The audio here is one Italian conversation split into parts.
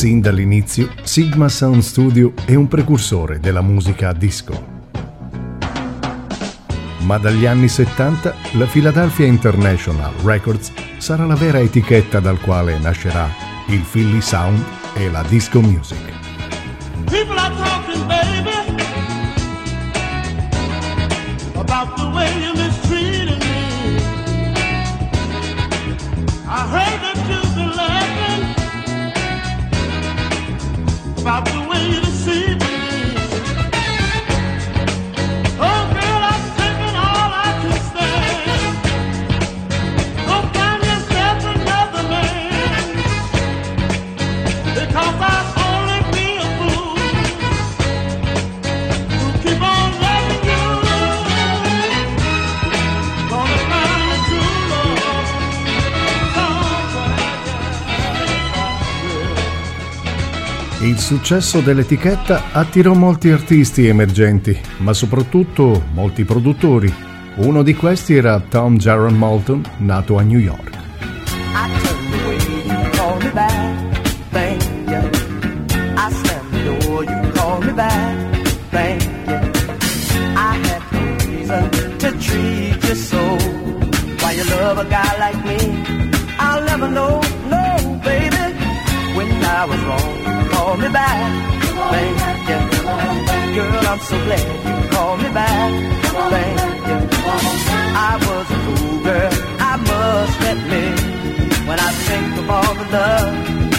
Sin dall'inizio, Sigma Sound Studio è un precursore della musica a disco. Ma dagli anni 70 la Philadelphia International Records sarà la vera etichetta dal quale nascerà il Philly Sound e la disco music. I heard that you've been laughing about the way you Il successo dell'etichetta attirò molti artisti emergenti, ma soprattutto molti produttori. Uno di questi era Tom Jaron Moulton, nato a New York. I was wrong. Call me back. Thank you. Girl, I'm so glad you called me back. Thank you. I was a fool, girl, I must admit. When I think of all the love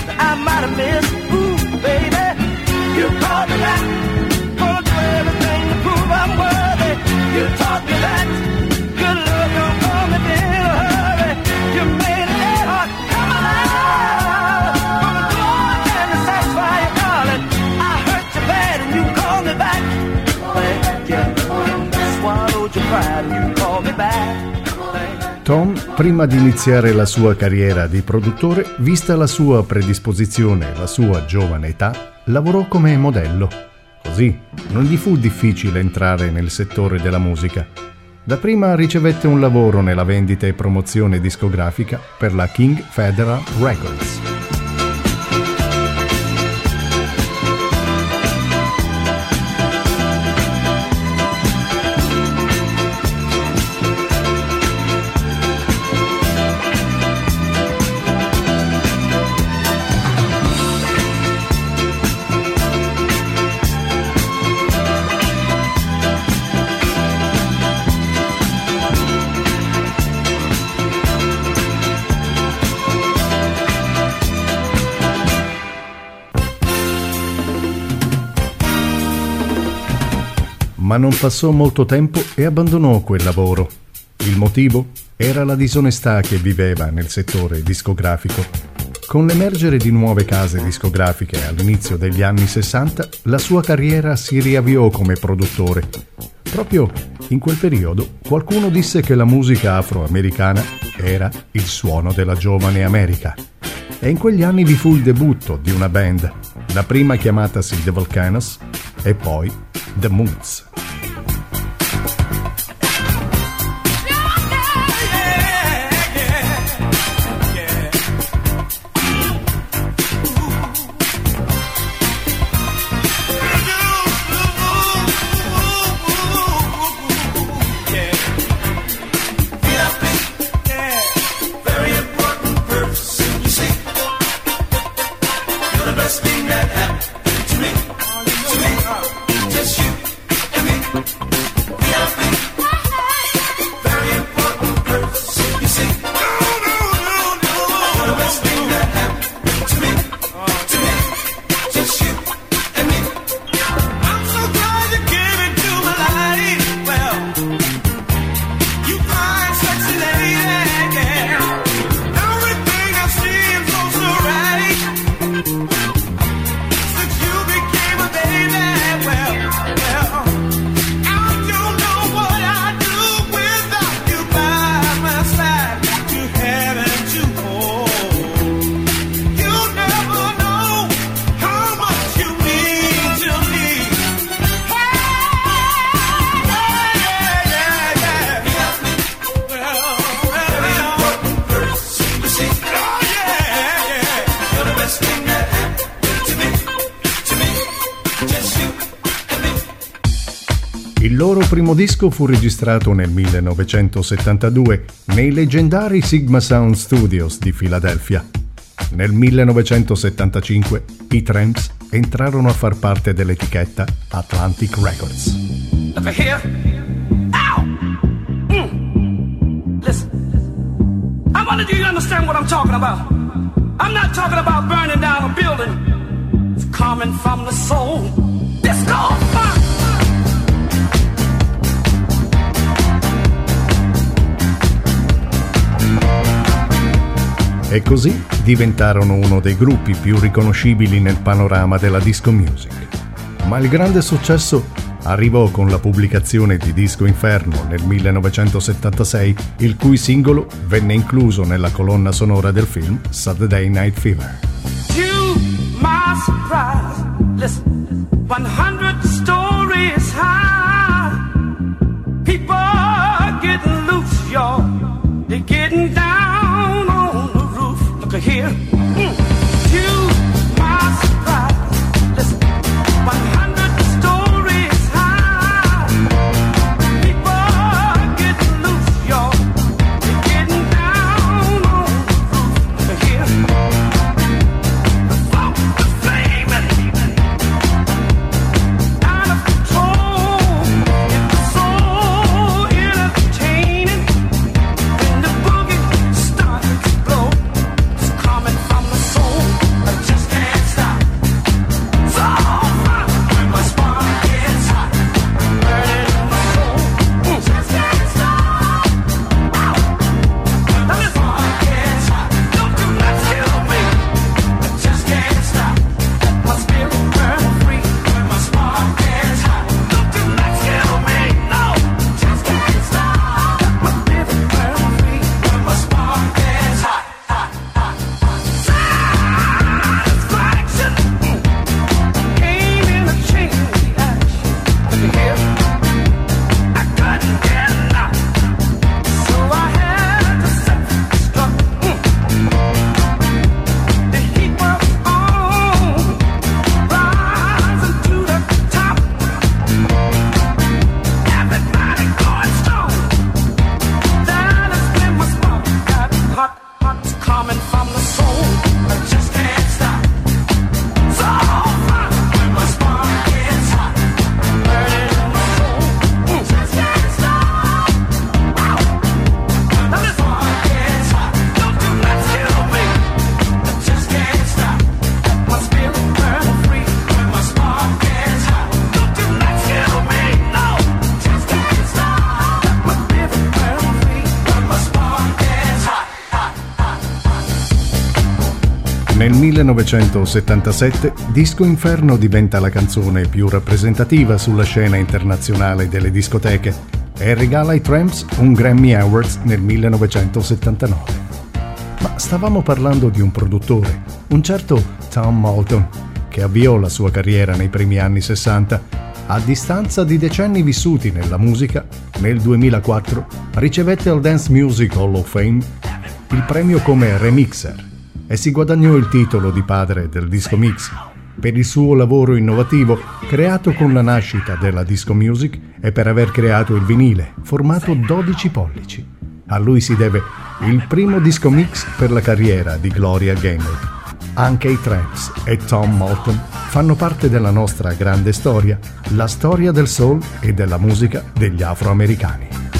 that I might have missed, prima di iniziare la sua carriera di produttore, vista la sua predisposizione e la sua giovane età, lavorò come modello. Così non gli fu difficile entrare nel settore della musica. Dapprima ricevette un lavoro nella vendita e promozione discografica per la King Federal Records. Ma non passò molto tempo e abbandonò quel lavoro. Il motivo era la disonestà che viveva nel settore discografico. Con l'emergere di nuove case discografiche all'inizio degli anni 60, la sua carriera si riavviò come produttore. Proprio in quel periodo qualcuno disse che la musica afroamericana era il suono della giovane America. E in quegli anni vi fu il debutto di una band, la prima chiamatasi The Volcanoes e poi The Moons. Loro primo disco fu registrato nel 1972 nei leggendari Sigma Sound Studios di Filadelfia. Nel 1975 i Tramps entrarono a far parte dell'etichetta Atlantic Records. Look here. Ow! Mm. Listen. I you to understand what I'm talking about. I'm not talking about burning down a building. It's coming from the soul. Disco funk! E così diventarono uno dei gruppi più riconoscibili nel panorama della disco music. Ma il grande successo arrivò con la pubblicazione di Disco Inferno nel 1976, il cui singolo venne incluso nella colonna sonora del film Saturday Night Fever. To my surprise, listen, 100 stories 1977 Disco Inferno diventa la canzone più rappresentativa sulla scena internazionale delle discoteche e regala ai Tramps un Grammy Awards nel 1979. Ma stavamo parlando di un produttore, un certo Tom Moulton, che avviò la sua carriera nei primi anni 60. A distanza di decenni vissuti nella musica, nel 2004 ricevette al Dance Music Hall of Fame il premio come remixer e si guadagnò il titolo di padre del disco mix per il suo lavoro innovativo creato con la nascita della disco music e per aver creato il vinile formato 12 pollici. A lui si deve il primo disco mix per la carriera di Gloria Gaynor. Anche i Tramps e Tom Moulton fanno parte della nostra grande storia, la storia del soul e della musica degli afroamericani.